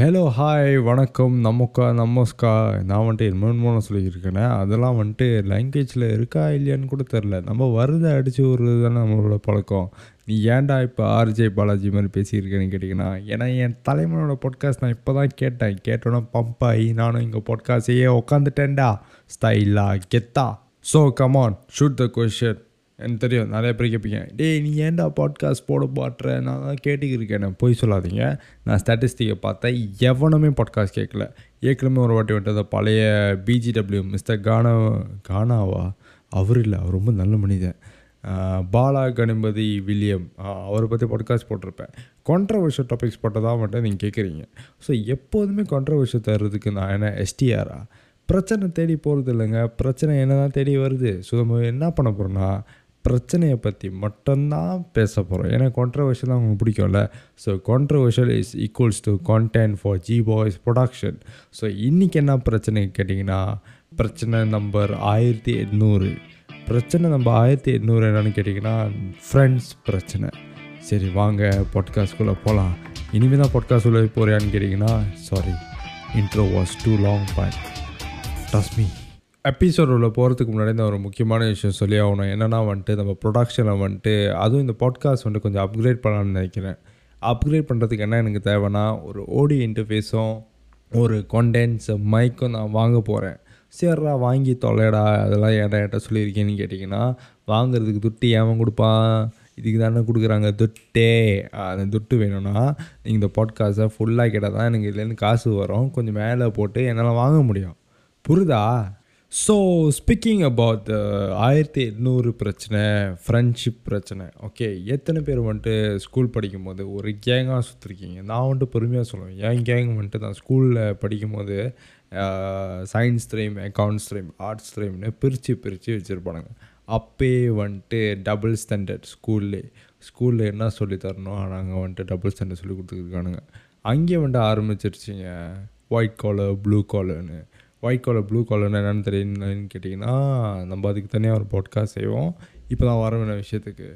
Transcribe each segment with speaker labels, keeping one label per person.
Speaker 1: Hello hi வணக்கம். நமக்கா நமஸ்கா நான் வந்துட்டு இன்னொன்று மூணு சொல்லியிருக்கேனே. அதெல்லாம் வந்துட்டு லாங்குவேஜில் இருக்கா இல்லையான்னு கூட தெரில நம்ம வருதை அடித்து விடுறது தானே நம்மளோட பழக்கம். நீ ஏன்டா இப்போ ஆர்ஜே பாலாஜி மாதிரி பேசியிருக்கேன்னு கேட்டிங்கன்னா ஏன்னா என் தலைவனோட பாட்காஸ்ட் நான் இப்போ தான் கேட்டேன். கேட்டோன்னே பம்ப் ஆகி நானும் இங்கே பாட்காஸ்டையே உட்காந்துட்டேன்டா ஸ்டைலா கெத்தா. So come on shoot the question எனக்கு தெரியும் நிறைய பேர் கேட்பீங்க டேய் நீ ஏன்டா பாட்காஸ்ட் போட பாட்டுற நான் தான் கேட்டுக்கிருக்கேன் போய் சொல்லாதீங்க. நான் ஸ்டாட்டிஸ்டிக்கை பார்த்தேன் எவனுமே பாட்காஸ்ட் கேட்கல. ஏற்கனவே ஒரு வாட்டி விட்டது பழைய பிஜிடபிள்யூ மிஸ்டர் கானா கானாவா? அவர் இல்லை அவர் ரொம்ப நல்ல மனிதன். பாலா கணபதி வில்லியம் அவரை பற்றி பாட்காஸ்ட் போட்டிருப்பேன். கான்ட்ரவர்ஷியல் டாபிக்ஸ் போட்டதாக மட்டும் நீங்கள் கேட்குறீங்க. ஸோ எப்போதுமே கான்ட்ரவர்ஷியல் தர்றதுக்கு நான் என்ன எஸ்டிஆரா பிரச்சனை தேடி போகிறது இல்லைங்க பிரச்சனை என்ன தான் தேடி வருது? ஸோ நம்ம என்ன பண்ண போகிறோன்னா பிரச்சனையை பற்றி மட்டும்தான் பேச போகிறோம் ஏன்னா கான்ட்ரவர்ஷியல் தான் உங்களுக்கு பிடிக்கும்ல. So controversial is equals to content for G boys production so இன்றைக்கி என்ன பிரச்சனை கேட்டிங்கன்னா பிரச்சனை நம்பர் ஆயிரத்தி எட்நூறு. பிரச்சனை நம்ம ஆயிரத்தி எட்நூறு என்னென்னு கேட்டிங்கன்னா ஃப்ரெண்ட்ஸ் பிரச்சனை. சரி வாங்க பாட்காஸ்ட்குள்ளே போகலாம் இனிமேல் தான் பாட்காஸ்ட் உள்ள போறியான்னு கேட்டிங்கன்னா sorry intro was too long point டஸ்மி episode உள்ள போகிறதுக்கு முன்னாடி இந்த ஒரு முக்கியமான விஷயம் சொல்லி ஆகணும். என்னென்னா வந்துட்டு நம்ம ப்ரொடக்ஷனில் வந்துட்டு அதுவும் இந்த பாட்காஸ்ட் வந்துட்டு கொஞ்சம் அப்கிரேட் பண்ணலான்னு நினைக்கிறேன். அப்கிரேட் பண்ணுறதுக்கு என்ன எனக்கு தேவைன்னா ஒரு ஓடி இன்டர்ஃபேஸும் ஒரு கொண்டென்ஸ் மைக்கும் நான் வாங்க போகிறேன் சரிடா வாங்கி தொலைடா அதெல்லாம் ஏன்டா ஏன்ட்ட சொல்லியிருக்கேன்னு கேட்டிங்கன்னா வாங்குறதுக்கு துட்டு ஏவன் கொடுப்பான்? இதுக்கு தானே கொடுக்குறாங்க துட்டே. அந்த துட்டு வேணும்னா நீங்கள் இந்த பாட்காஸ்ட்டை ஃபுல்லாக கேட்டால் தான் எனக்கு இதுலேருந்து காசு வரும். கொஞ்சம் மேலே போட்டு என்னால் வாங்க முடியும். புரிதா ஸோ ஸ்பீக்கிங் அபவுட் ஆயிரத்தி எட்நூறு பிரச்சனை ஃப்ரெண்ட்ஷிப் பிரச்சனை ஓகே எத்தனை பேர் வந்துட்டு ஸ்கூல் படிக்கும்போது ஒரு கேங்காக சுற்றிருக்கீங்க நான் வந்துட்டு பெருமையாக சொல்லுவேன். என் கேங் வந்துட்டு நான் ஸ்கூலில் படிக்கும்போது science stream accounts stream arts ஸ்ட்ரீம்னு பிரித்து பிரித்து வச்சுருப்பானுங்க. அப்பே வந்துட்டு டபுள் ஸ்டாண்டர்ட் ஸ்கூல்லே ஸ்கூலில் என்ன சொல்லி தரணும்? நாங்கள் வந்துட்டு டபுள் ஸ்டாண்டர்ட் சொல்லி கொடுத்துருக்கானுங்க அங்கேயே வந்துட்டு ஆரம்பிச்சிருச்சிங்க. ஒயிட் காலர் ப்ளூ காலர்னு ஒயிட் காலர் ப்ளூ காலர்னு என்னென்னு தெரியலன்னு கேட்டிங்கன்னா நம்ம அதுக்கு தனியாக ஒரு பாட்காஸ்ட் செய்வோம். இப்போ தான் வர வேண்டிய விஷயத்துக்கு.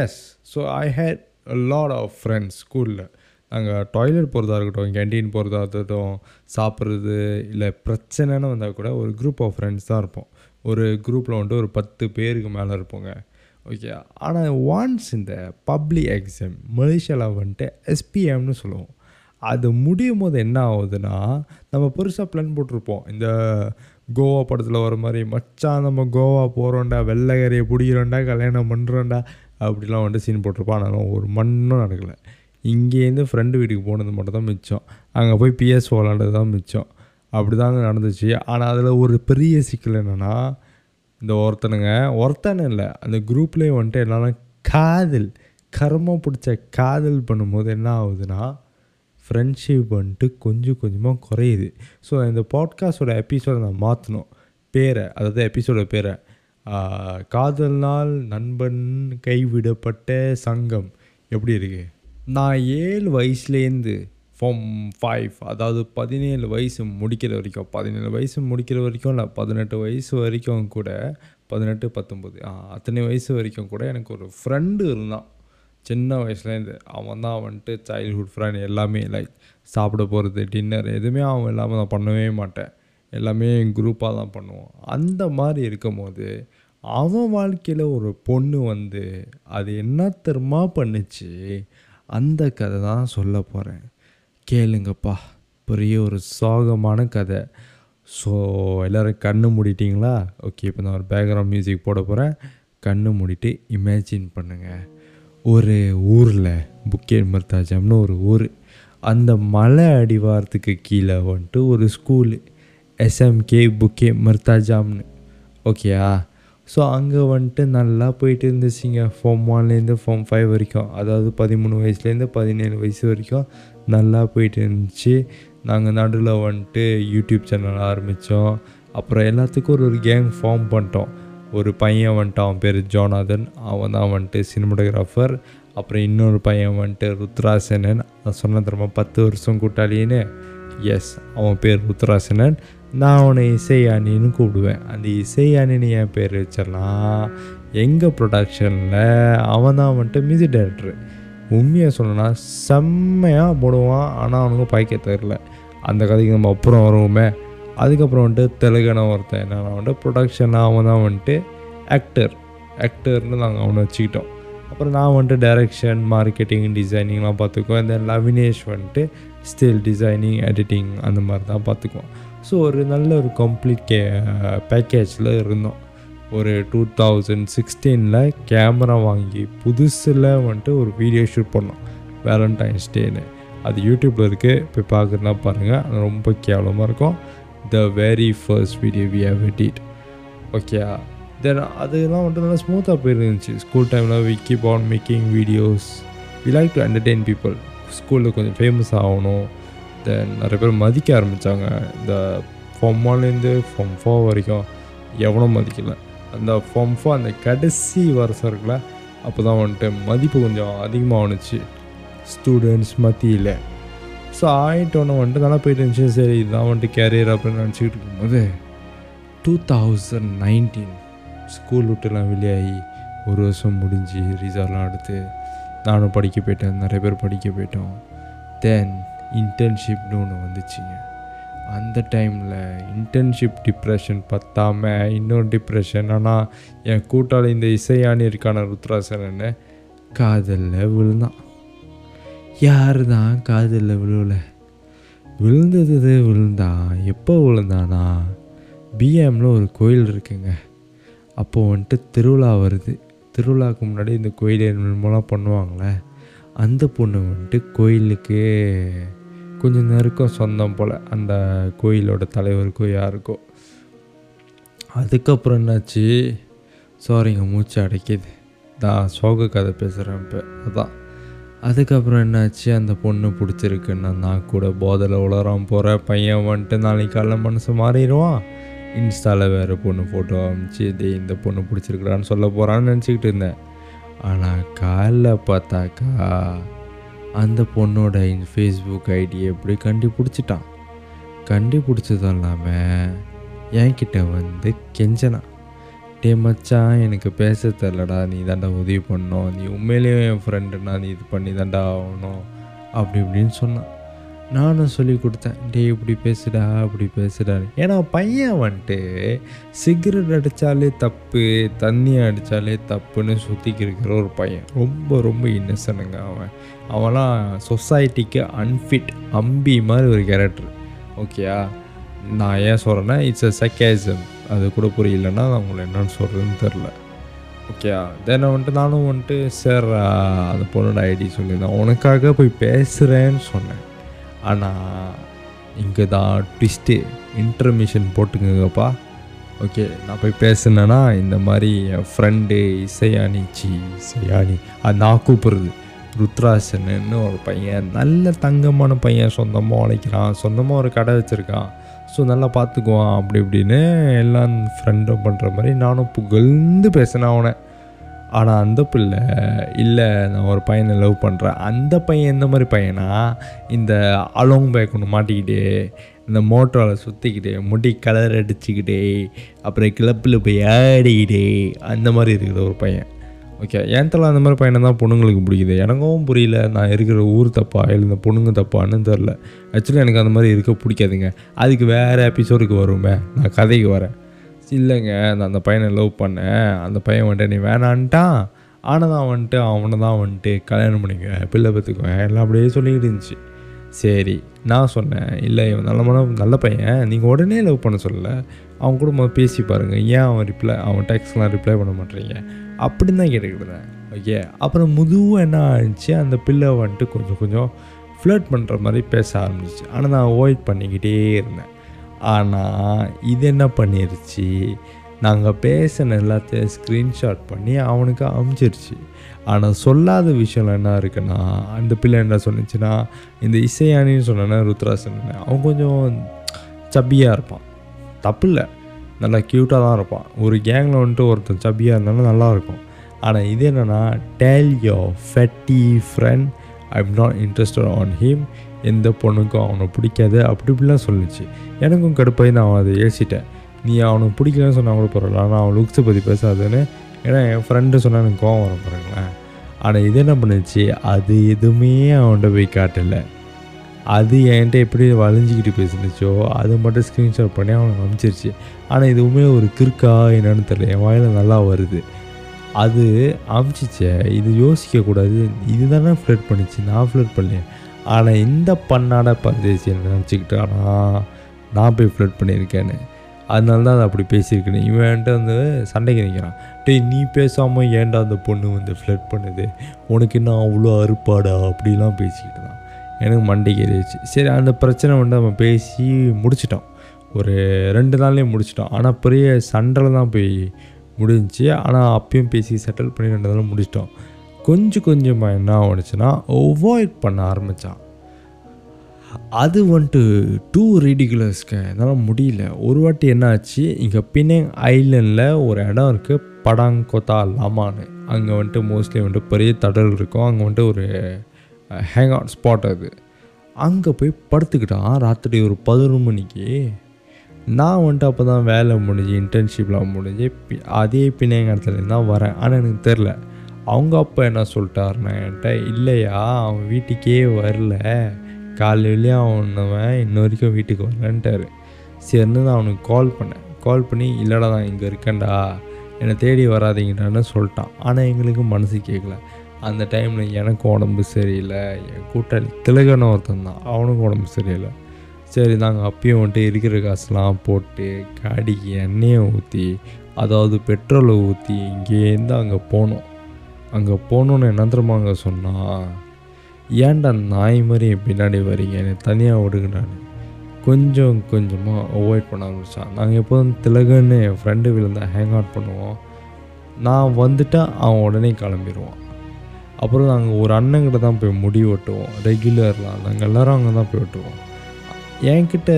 Speaker 1: Yes so I had lot of friends ஸ்கூலில் நாங்கள் டாய்லெட் போகிறதா இருக்கட்டும் கேன்டீன் போகிறதா இருக்கட்டும் சாப்பிட்றது இல்லை பிரச்சனைன்னு வந்தால் கூட ஒரு குரூப் ஆஃப் ஃப்ரெண்ட்ஸ் தான் இருப்போம். ஒரு குரூப்பில் வந்துட்டு ஒரு பத்து பேருக்கு மேலே இருப்போங்க. ஓகே ஆனால் ஒன்ஸ் இந்த பப்ளிக் எக்ஸாம் மலேசியாவில் வந்துட்டு எஸ்பிஎம்னு சொல்லுவோம். அது முடியும் போது என்ன ஆகுதுன்னா நம்ம பெருசாக பிளான் போட்டிருப்போம். இந்த கோவா படத்தில் வர மாதிரி மச்சான் நம்ம கோவா போகிறோண்டா வெள்ளைக்கரையை பிடிக்கிறோண்டா கல்யாணம் பண்ணுறோண்டா அப்படிலாம் வந்துட்டு சீன் போட்டிருப்போம். ஆனாலும் ஒரு மண்ணும் நடக்கலை. இங்கேருந்து ஃப்ரெண்டு வீட்டுக்கு போனது மட்டும் தான் மிச்சம். அங்கே போய் பிஎஸ் விளாண்டது தான் மிச்சம். அப்படி தாங்க நடந்துச்சு. ஆனால் அதில் ஒரு பெரிய சிக்கல் என்னென்னா இந்த ஒருத்தனுங்க ஒருத்தனு இல்லை அந்த குரூப்லேயே வந்துட்டு என்னன்னா காதல் கர்மம் பிடிச்ச காதல் பண்ணும்போது என்ன ஆகுதுன்னா ஃப்ரெண்ட்ஷிப் வந்துட்டு கொஞ்சம் கொஞ்சமாக குறையுது. ஸோ இந்த பாட்காஸ்டோட எபிசோடை நான் மாற்றணும் பேரை அதாவது எபிசோட பேரை. காதல்னால் நண்பன் கைவிடப்பட்ட சங்கம். எப்படி இருக்கு? நான் ஏழு வயசுலேருந்து ஃபார்ம் ஃபைவ் அதாவது பதினேழு வயசு முடிக்கிற வரைக்கும் பதினேழு வயசு முடிக்கிற வரைக்கும் இல்லை பதினெட்டு வயசு வரைக்கும் கூட பதினெட்டு பத்தொம்பது அத்தனை வயசு வரைக்கும் கூட எனக்கு ஒரு ஃப்ரெண்டு இருந்தான். சின்ன வயசுலேருந்து அவன் தான் வந்துட்டு சைல்ட்ஹுட் ஃப்ரெண்ட் எல்லாமே லைக் சாப்பிட போகிறது டின்னர் எதுவுமே அவன் இல்லாமல் நான் பண்ணவே மாட்டேன். எல்லாமே குரூப்பாக தான் பண்ணுவோம் அந்த மாதிரி இருக்கும் போது அவன் வாழ்க்கையில் ஒரு பொண்ணு வந்து அது என்ன தெரியுமா பண்ணுச்சு? அந்த கதை தான் சொல்ல போகிறேன் கேளுங்கப்பா. பெரிய ஒரு சோகமான கதை. ஸோ எல்லோரும் கண்ணு மூடிட்டிங்களா? ஓகே இப்போ நான் ஒரு பேக்ரவுண்ட் மியூசிக் போட போகிறேன் கண்ணு மூடிட்டு இமேஜின் பண்ணுங்கள் ஒரு ஊரில் புக்கே மர்தாஜம்னு ஒரு ஊர். அந்த மலை அடிவாரத்துக்கு கீழே வந்துட்டு ஒரு ஸ்கூலு எஸ்எம்கே புக்கே மர்தாஜாம்னு. ஓகேயா ஸோ அங்கே வந்துட்டு நல்லா போயிட்டு இருந்துச்சுங்க ஃபார்ம் ஒன்லேருந்து ஃபார்ம் ஃபைவ் வரைக்கும். அதாவது பதிமூணு வயசுலேருந்து பதினேழு வயசு வரைக்கும் நல்லா போயிட்டு இருந்துச்சு நாங்கள் நடுவில் வந்துட்டு யூடியூப் சேனல் ஆரம்பித்தோம். அப்புறம் எல்லாத்துக்கும் ஒரு ஒரு கேங் ஃபார்ம் பண்ணிட்டோம். ஒரு பையன் வந்துட்டு அவன் பேர் ஜோனாதன் அவன் தான் வந்துட்டு சினிமோட்டோகிராஃபர் அப்புறம் இன்னொரு பையன் வந்துட்டு ருத்ராசனன். நான் சொன்ன திரும்ப பத்து வருஷம் கூட்டாளின்னு? எஸ் அவன் பேர் ருத்ராசனன். நான் அவனை இசையானின்னு கூப்பிடுவேன். அந்த இசையானின்னு என் பேர் வச்சிடலாம் எங்கள் ப்ரொடக்ஷனில் அவன் தான் வந்துட்டு மியூசிக் டைரக்டர் உண்மையை சொல்லணும்னா செம்மையாக போடுவான். ஆனால் அவனுக்கு பாய்க்க தெரில அந்த கதைக்கு நம்ம அப்புறம் வருவோமே. அதுக்கப்புறம் வந்துட்டு தெலுங்கான ஒருத்தன் என்னன்னா வந்துட்டு ப்ரொடக்ஷன் அவன் தான் வந்துட்டு ஆக்டர் ஆக்டர்னு நாங்கள் அவனை வச்சுக்கிட்டோம். அப்புறம் நான் வந்துட்டு டைரக்ஷன் மார்க்கெட்டிங் டிசைனிங்லாம் பார்த்துக்குவோம். இந்த லவினேஷ் வந்துட்டு ஸ்டில் டிசைனிங் எடிட்டிங் அந்த மாதிரி தான் பார்த்துக்குவோம். ஸோ ஒரு நல்ல ஒரு கம்ப்ளீட் கே பேக்கேஜில் இருந்தோம். ஒரு டூ தௌசண்ட் சிக்ஸ்டீனில் கேமரா வாங்கி புதுசில் வந்துட்டு ஒரு வீடியோ ஷூட் பண்ணோம். வேலண்டைன்ஸ் டேன்னு அது யூடியூப்பில் இருக்குது போய் பார்க்குறதுனா பாருங்கள் ரொம்ப கேவலமாக இருக்கும். The very first video we have edit okay then அதெல்லாம் வந்துட்டு நல்லா ஸ்மூத்தாக போயிருந்துச்சு. ஸ்கூல் டைமில் we keep on making videos we like to entertain people ஸ்கூலில் கொஞ்சம் ஃபேமஸ் ஆகணும். தென் நிறைய பேர் மதிக்க ஆரம்பித்தாங்க இந்த ஃபார்ம் ஒன்லேருந்து ஃபார்ம் ஃபோர் வரைக்கும் எவனும் மதிக்கலை. அந்த ஃபார்ம் ஃபோர் அந்த கடைசி வருஷம் இருக்குல்ல அப்போ தான் வந்துட்டு மதிப்பு கொஞ்சம் அதிகமாக ஆணுச்சு ஸ்டூடெண்ட்ஸ் மத்தியில். ஸோ ஆயிட்டோன்னு வந்துட்டு நல்லா போயிட்டு இருந்துச்சு. சரி இதுதான் வந்துட்டு கேரியர் அப்படின்னு நினச்சிக்கிட்டு இருக்கும்போது டூ தௌசண்ட் நைன்டீன் ஸ்கூல் விட்டுலாம் வெளியாகி ஒரு வருஷம் முடிஞ்சு ரிசல்ட்லாம் எடுத்து நானும் படிக்க போயிட்டேன் நிறைய பேர் படிக்க போயிட்டோம். தென் இன்டர்ன்ஷிப்னு ஒன்று வந்துச்சுங்க. அந்த டைமில் இன்டர்ன்ஷிப் டிப்ரெஷன் பத்தாமல் இன்னொரு டிப்ரெஷன் ஆனால் என் கூட்டாளி இந்த இசையானி இருக்கான ருத்ராசனன்னு காதலில் விழுந்தான். யார் தான் காதலில் விழுவல? விழுந்தது விழுந்தான் எப்போ விழுந்தானா? பிஎம்ல ஒரு கோயில் இருக்குங்க. அப்போது வந்துட்டு திருவிழா வருது. திருவிழாவுக்கு முன்னாடி இந்த கோயில் மூலம் பண்ணுவாங்களே அந்த பொண்ணு வந்துட்டு கோயிலுக்கு கொஞ்சம் நெருக்கம் சொந்தம் போல் அந்த கோயிலோட தலைவருக்கோ யாருக்கோ. அதுக்கப்புறம் என்னாச்சு? சாரிங்க மூச்சு அடைக்குது. நான் சோக கதை பேசுகிறேன் இப்போ. அதான். அதுக்கப்புறம் என்னாச்சு? அந்த பொண்ணு பிடிச்சிருக்குன்னா நான் கூட போதையில் உளரான் போகிற பையன் வந்துட்டு நாளைக்கு காலைல மனசு மாறிடுவான். இன்ஸ்டாவில் வேறு பொண்ணு ஃபோட்டோ அனுப்பிச்சு இதே இந்த பொண்ணு பிடிச்சிருக்குறான்னு சொல்ல போகிறான்னு நினச்சிக்கிட்டு இருந்தேன். ஆனால் காலைல பார்த்தாக்கா அந்த பொண்ணோட ஃபேஸ்புக் ஐடி எப்படி கண்டுபிடிச்சிட்டான்? கண்டுபிடிச்சதும் இல்லாமல் என்கிட்ட வந்து கெஞ்சனா. டே மச்சான் எனக்கு பேச தெரிலடா நீ தாண்டா உதவி பண்ணணும். நீ உண்மையிலேயே என் ஃப்ரெண்டுனா நீ இது பண்ணி தாண்டா ஆகணும். அப்படி இப்படின்னு சொன்னான். நானும் சொல்லி கொடுத்தேன். டே இப்படி பேசுடா அப்படி பேசுடா. ஏன்னா பையன் வந்துட்டு சிகரெட் அடித்தாலே தப்பு தண்ணி அடித்தாலே தப்புன்னு சுற்றிக்கிருக்கிற ஒரு பையன். ரொம்ப ரொம்ப இன்னசனுங்க அவன். அவன்லாம் சொசைட்டிக்கு அன்ஃபிட் அம்பி மாதிரி ஒரு கேரக்டர் ஓகேயா நான் ஏன் சொல்கிறேன்னா இட்ஸ் அ செக்கேசம் அது கூட புரியலன்னா நான் உங்களை என்னன்னு சொல்கிறதுன்னு தெரில ஓகே தென் வந்துட்டு நானும் வந்துட்டு சார் அந்த பொண்ணோட ஐடி சொல்லியிருந்தேன் உனக்காக போய் பேசுகிறேன்னு சொன்னேன். ஆனால் இங்கே தான் ட்விஸ்ட்டு இன்டர்மிஷன் போட்டுக்கங்கப்பா. ஓகே நான் போய் பேசுனேன்னா இந்த மாதிரி என் ஃப்ரெண்டு இசையானி சி இசையானி அது நான் கூப்பிட்றது. ருத்ராசன்னு ஒரு பையன் நல்ல தங்கமான பையன் சொந்தமாக உழைக்கிறான் சொந்தமாக ஒரு கடை வச்சுருக்கான். ஸோ நல்லா பார்த்துக்குவான் அப்படி இப்படின்னு எல்லாம் ஃப்ரெண்டும் பண்ணுற மாதிரி நானும் புகழ்ந்து பேசினேன் அவனை. ஆனால் அந்த பிள்ளை இல்லை நான் ஒரு பையனை லவ் பண்ணுறேன் அந்த பையன் எந்த மாதிரி பையனா? இந்த அலோங் பேக் ஒன்று மாட்டிக்கிட்டு இந்த மோட்டரில் சுற்றிக்கிட்டு முடி கலர் அடிச்சுக்கிட்டே அப்புறம் கிளப்பில் போய் ஆடிக்கிட்டே அந்த மாதிரி இருக்கிற ஒரு பையன். ஓகே ஏன் தலை அந்த மாதிரி பையனை தான் பொண்ணுங்களுக்கு பிடிக்குது? எனக்கும் புரியல. நான் இருக்கிற ஊர் தப்பா இல்லை இந்த பொண்ணுங்க தப்பான்னு தெரில ஆக்சுவலி எனக்கு அந்த மாதிரி இருக்க பிடிக்காதுங்க. அதுக்கு வேறு எபிசோடுக்கு வருமே நான் கதைக்கு வரேன். இல்லைங்க நான் அந்த பையனை லவ் பண்ணேன். அந்த பையன் வந்துட்டு நீ வேணான்ட்டான். ஆனால் தான் வந்துட்டு அவனை தான் வந்துட்டு கல்யாணம் பண்ணிக்க. பிள்ளை பார்த்துக்குவேன் எல்லாம் அப்படியே சொல்லிக்கிட்டு இருந்துச்சு. சரி நான் சொன்னேன் இல்லை இவன் நல்ல மனம் நல்ல பையன். நீங்கள் உடனே லவ் பண்ண சொல்லலை. அவன் கூட பேசி பாருங்கள் ஏன் அவன் ரிப்ளை அவன் டேக்ஸ்லாம் ரிப்ளை பண்ண மாட்டேறீங்க? அப்படின்னு தான் கேட்டுக்கிட்டேன் ஓகே அப்புறம் முதுவாக என்ன ஆச்சு அந்த பிள்ளை வந்துட்டு கொஞ்சம் கொஞ்சம் ஃப்ளர்ட் பண்ணுற மாதிரி பேச ஆரம்பிச்சிச்சு ஆனால் நான் அவாய்ட் பண்ணிக்கிட்டே இருந்தேன். ஆனால் இது என்ன பண்ணிருச்சு? நாங்கள் பேசின எல்லாத்தையும் ஸ்க்ரீன்ஷாட் பண்ணி அவனுக்கு அமுச்சிருச்சு. ஆனால் சொல்லாத விஷயம் என்ன இருக்குன்னா அந்த பிள்ளை என்ன சொன்னிச்சுன்னா இந்த இசையானின்னு சொன்னேன்னா ருத்ராசன் அவன் கொஞ்சம் சப்பியாக இருப்பான். தப்பு இல்லை நல்லா க்யூட்டாக தான் இருப்பான். ஒரு கேங்கில் வந்துட்டு ஒருத்தன் சப்பியாக இருந்தாலும் நல்லாயிருக்கும். ஆனால் இது என்னென்னா tell your fatty friend I'm not interested on him எந்த பொண்ணுக்கும் அவனை பிடிக்காது. அப்படி இப்படிலாம் சொல்லிச்சு. எனக்கும் கடுப்பாகி நான் அவன் அதை ஏசிட்டேன். நீ அவனுக்கு பிடிக்கலன்னு சொன்னால் கூட பரவாயில்ல. ஆனால் அவன் லுக்ஸை பற்றி பேசாதுன்னு. ஏன்னா என் ஃப்ரெண்டு சொன்னால் எனக்கு கோவம் வர பாருங்களேன். ஆனால் இது என்ன பண்ணுச்சு? அது எதுவுமே அவன்கிட்ட போய் காட்டலை. அது என்கிட்ட எப்படி வளைஞ்சிக்கிட்டு பேசினுச்சோ அது மட்டும் ஸ்க்ரீன்ஷாட் பண்ணி அவனுக்கு அனுப்பிச்சிருச்சு. ஆனால் இதுவுமே ஒரு கிறுக்கா என்னன்னு தெரியல. என் வாயில் நல்லா வருது. அது அமுச்சிச்சே இது யோசிக்கக்கூடாது. இது தானே ஃப்ளட் பண்ணிச்சு. நான் ஃப்ளட் பண்ணேன் ஆனால் இந்த பண்ணாட பரதேசி நினச்சிக்கிட்டானா நான் போய் ஃப்ளட் பண்ணியிருக்கேன்னு. அதனால தான் அதை அப்படி பேசியிருக்கேன் இவன்ட்டு வந்து சண்டைக்கு நிற்கிறான். டேய் நீ பேசாமல் ஏன்டா அந்த பொண்ணு வந்து ஃப்ளட் பண்ணுது? உனக்கு என்ன அவ்வளோ அறுப்பாடா? அப்படிலாம் பேசிக்கிட்டு தான் எனக்கு மண்டைக்கு ஏறிடுச்சு. சரி அந்த பிரச்சனை வந்து நம்ம பேசி முடிச்சிட்டோம். ஒரு ரெண்டு நாள்லேயே முடிச்சிட்டோம். ஆனால் பெரிய சண்டையில் தான் போய் முடிஞ்சிச்சு. ஆனால் அப்பயும் பேசி செட்டில் பண்ணி ரெண்டு நாளும் முடிச்சிட்டோம். கொஞ்சம் கொஞ்சமாக என்ன ஆணுச்சுன்னா அவாய்ட் பண்ண ஆரம்பித்தான் அது வந்துட்டு டூ ரெடிகுலர்ஸ்க்கு என்னால் முடியல. ஒரு வாட்டி என்ன ஆச்சு? இங்கே பினேங் ஐலண்டில் ஒரு இடம் இருக்குது படாங்கொத்தா லாமான்னு அங்கே வந்துட்டு மோஸ்ட்லி வந்துட்டு பெரிய தடல் இருக்கும். அங்கே வந்துட்டு ஒரு ஹேங் அவுட் ஸ்பாட் அது. அங்கே போய் படுத்துக்கிட்டான் ராத்திரி ஒரு பதினொரு மணிக்கு நான் வந்துட்டு அப்போ தான் வேலை முடிஞ்சு இன்டர்ன்ஷிப்லாம் முடிஞ்சு பி- அதே பிணைங்க இடத்துல தான் வரேன். ஆனால் எனக்கு தெரில அவங்க அப்பா என்ன சொல்லிட்டாருன்னா என்கிட்ட இல்லையா அவன் வீட்டுக்கே வரல. காலையிலேயே அவனவன் இன்ன வரைக்கும் வீட்டுக்கு வரலன்ட்டாரு. சரின்னு நான் அவனுக்கு கால் பண்ணேன். கால் பண்ணி இல்லைடா நான் இங்கே இருக்கேன்டா. என்னை தேடி வராதீங்கடான்னு சொல்லிட்டான். ஆனால் எங்களுக்கு மனசு கேட்கல அந்த டைமில் எனக்கு உடம்பு சரியில்லை. என் கூட்டாளி திலகன ஒருத்தன் தான் அவனுக்கு உடம்பு சரியில்லை. சரி நாங்கள் அப்பயும் வந்துட்டு இருக்கிற காசுலாம் போட்டு காடிக்கு எண்ணெயை ஊற்றி அதாவது பெட்ரோலை ஊற்றி இங்கேருந்து அங்கே போனோம். அங்கே போகணுன்னு என்ன தெரியுமா அங்கே சொன்னால் ஏன்டா நாய் மாதிரி என் பின்னாடி வரீங்க என்னை தனியாக விடுங்கடான்னு. கொஞ்சம் கொஞ்சமாக அவாய்ட் பண்ண ஆரம்பித்தான் நாங்கள் எப்போதும் திலகன்னு என் ஃப்ரெண்டு வீட்டில் ஹேங் அவுட் பண்ணுவோம். நான் வந்துட்டால் அவன் உடனே கிளம்பிடுவான் அப்புறம் நாங்கள் ஒரு அண்ணங்கிட்ட தான் போய் முடி வெட்டுவோம் ரெகுலர்லாம் நாங்கள் எல்லோரும் அங்கே தான் போய் வெட்டுவோம் என்கிட்ட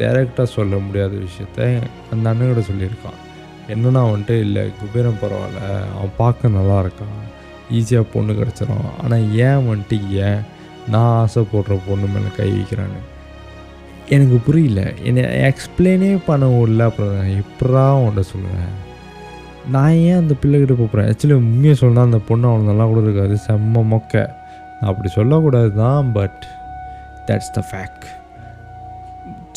Speaker 1: டைரெக்டாக சொல்ல முடியாத விஷயத்த அந்த அண்ணங்கிட்ட சொல்லியிருக்கான். என்னன்னா வந்துட்டு இல்லை குபேரம் பரவாயில்ல. அவன் பார்க்க நல்லா இருக்கான். ஈஸியாக பொண்ணு கிடச்சிரும். ஆனால் ஏன் வந்துட்டு ஏன் நான் ஆசைப்படுற பொண்ணு மேலே கை வைக்கிறான்னு? எனக்கு புரியல. என்னை எக்ஸ்பிளைனே பண்ண முடியல அப்புறம் நான் எப்படா உன்ட்ட சொல்லுவேன்? நான் ஏன் அந்த பிள்ளைகிட்ட போகிறேன் ஆக்சுவலி உண்மையாக சொன்னால் அந்த பொண்ணு அவ்வளோ நல்லா கூட இருக்காது. செம்ம மொக்க. நான் அப்படி சொல்லக்கூடாது தான் but that's the fact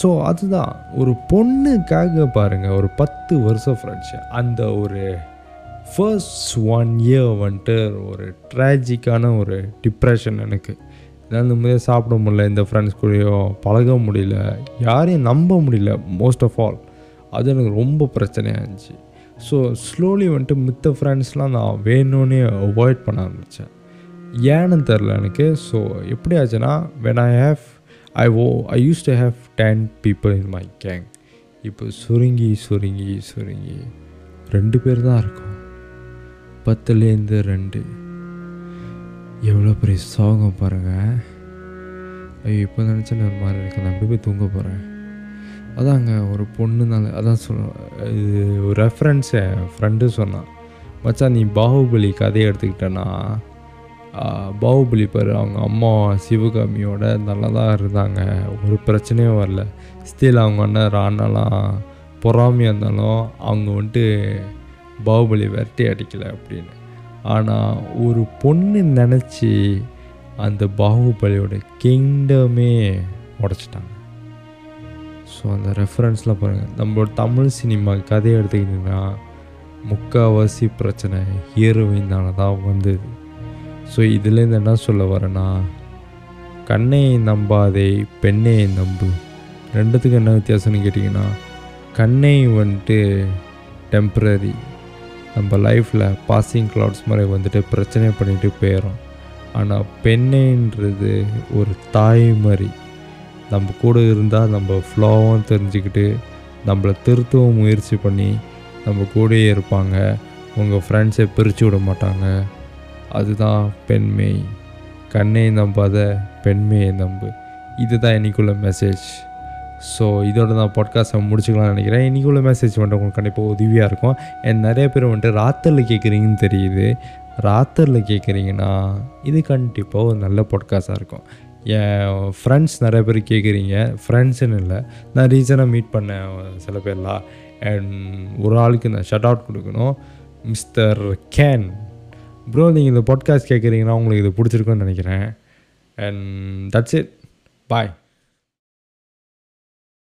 Speaker 1: so அதுதான். ஒரு பொண்ணுக்காக பாருங்கள் ஒரு பத்து வருஷம் ஃப்ரெண்ட்ஷிப் அந்த ஒரு ஃபர்ஸ்ட் ஒன் இயர் வந்துட்டு ஒரு ட்ராஜிக்கான ஒரு டிப்ரெஷன் எனக்கு. என்னால் நிம்மதியாக சாப்பிட முடியல இந்த ஃப்ரெண்ட்ஸ் கூடயோ பழக முடியல யாரையும் நம்ப முடியல மோஸ்ட் ஆஃப் ஆல் அது எனக்கு ரொம்ப பிரச்சனையாக இருந்துச்சு. ஸோ ஸ்லோலி வந்துட்டு மித்த ஃப்ரெண்ட்ஸ்லாம் நான் வேணும்னே அவாய்ட் பண்ண ஆரம்பித்தேன் ஏன்னு தெரில எனக்கு. ஸோ எப்படி ஆச்சுன்னா when I have I oh I use to have ten people in my gang இப்போ சுருங்கி சுருங்கி சுருங்கி ரெண்டு பேர் தான் இருக்கும். பத்துலேருந்து ரெண்டு. எவ்வளோ பெரிய சோகம் பாருங்கள் ஐயோ இப்போ நினச்சேன்னு ஒரு மாதிரி இருக்கு நான் அப்படி போய் தூங்க போகிறேன் அதாங்க ஒரு பொண்ணுனால அதான் சொல்ல இது ஒரு ரெஃபரன்ஸ் என் ஃப்ரெண்டு சொன்னான். மச்சான் நீ பாகுபலி கதையை எடுத்துக்கிட்டேன்னா பாகுபலி பாரு அவங்க அம்மா சிவகாமியோட நல்லா தான் இருந்தாங்க. ஒரு பிரச்சனையும் வரல. ஸ்டில் அவங்க அண்ணன் ராணாலாம் பொறாமையாக இருந்தாலும் அவங்க வந்துட்டு பாகுபலி விரட்டி அடிக்கலை அப்படின்னு. ஆனால் ஒரு பொண்ணு நினச்சி அந்த பாகுபலியோட கிங்டமே உடச்சிட்டாங்க. ஸோ அந்த ரெஃபரன்ஸ்லாம் பாருங்கள் நம்மளோட தமிழ் சினிமா கதையை எடுத்துக்கிட்டிங்கன்னா முக்கால்வாசி பிரச்சனை ஹீரோயினால தான் வந்தது. ஸோ இதுலேருந்து என்ன சொல்ல வரேன்னா கண்ணையை நம்பாதே பெண்ணை நம்பு. ரெண்டுத்துக்கும் என்ன வித்தியாசம்னு கேட்டிங்கன்னா கண்ணை வந்துட்டு டெம்ப்ரரி நம்ம லைஃப்பில் பாசிங் கிளவுட்ஸ் மாதிரி வந்துட்டு பிரச்சனை பண்ணிட்டு போயிடும் ஆனால் பெண்ணைன்றது ஒரு தாய் மாதிரி நம்ம கூட இருந்தால் நம்ம ஃப்ளோவும் தெரிஞ்சுக்கிட்டு நம்மளை திருத்தவும் முயற்சி பண்ணி நம்ம கூடயே இருப்பாங்க. உங்கள் ஃப்ரெண்ட்ஸை பிரித்து விட மாட்டாங்க. அதுதான் பெண்மை. கண்ணை நம்பாத பெண்மையை நம்பு. இதுதான் இன்றைக்குள்ள மெசேஜ் ஸோ இதோட நான் பாட்காஸ்ட்டை முடிச்சுக்கலாம்னு நினைக்கிறேன். இன்றைக்குள்ள மெசேஜ் வந்துட்டு உங்களுக்கு கண்டிப்பாக உதவியாக இருக்கும். அண்ட் நிறைய பேர் வந்துட்டு ராத்திரில் கேட்குறீங்கன்னு தெரியுது. ராத்திரில் கேட்குறீங்கன்னா இது கண்டிப்பாக ஒரு நல்ல பாட்காஸ்ட்டாக இருக்கும். என் ஃப்ரெண்ட்ஸ் நிறைய பேர் கேட்குறீங்க. ஃப்ரெண்ட்ஸுன்னு இல்லை. நான் ரீசனாக மீட் பண்ணேன் சில பேர்லாம். அண்ட் ஒரு ஆளுக்கு நான் ஷட் அவுட் கொடுக்கணும். மிஸ்டர் கேன் ப்ரோ நீங்கள் இந்த பாட்காஸ்ட் கேட்குறீங்கன்னா உங்களுக்கு இது பிடிச்சிருக்குன்னு நினைக்கிறேன். And that's it bye